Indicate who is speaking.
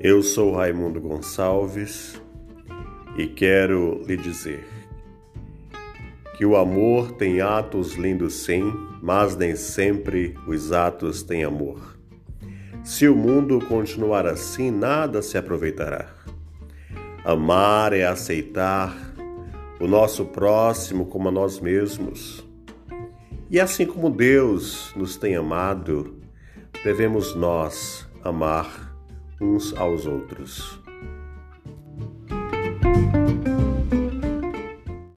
Speaker 1: Eu sou Raimundo Gonçalves e quero lhe dizer que o amor tem atos lindos sim, mas nem sempre os atos têm amor. Se o mundo continuar assim, nada se aproveitará. Amar é aceitar o nosso próximo como a nós mesmos. E assim como Deus nos tem amado, devemos nós amar uns aos outros.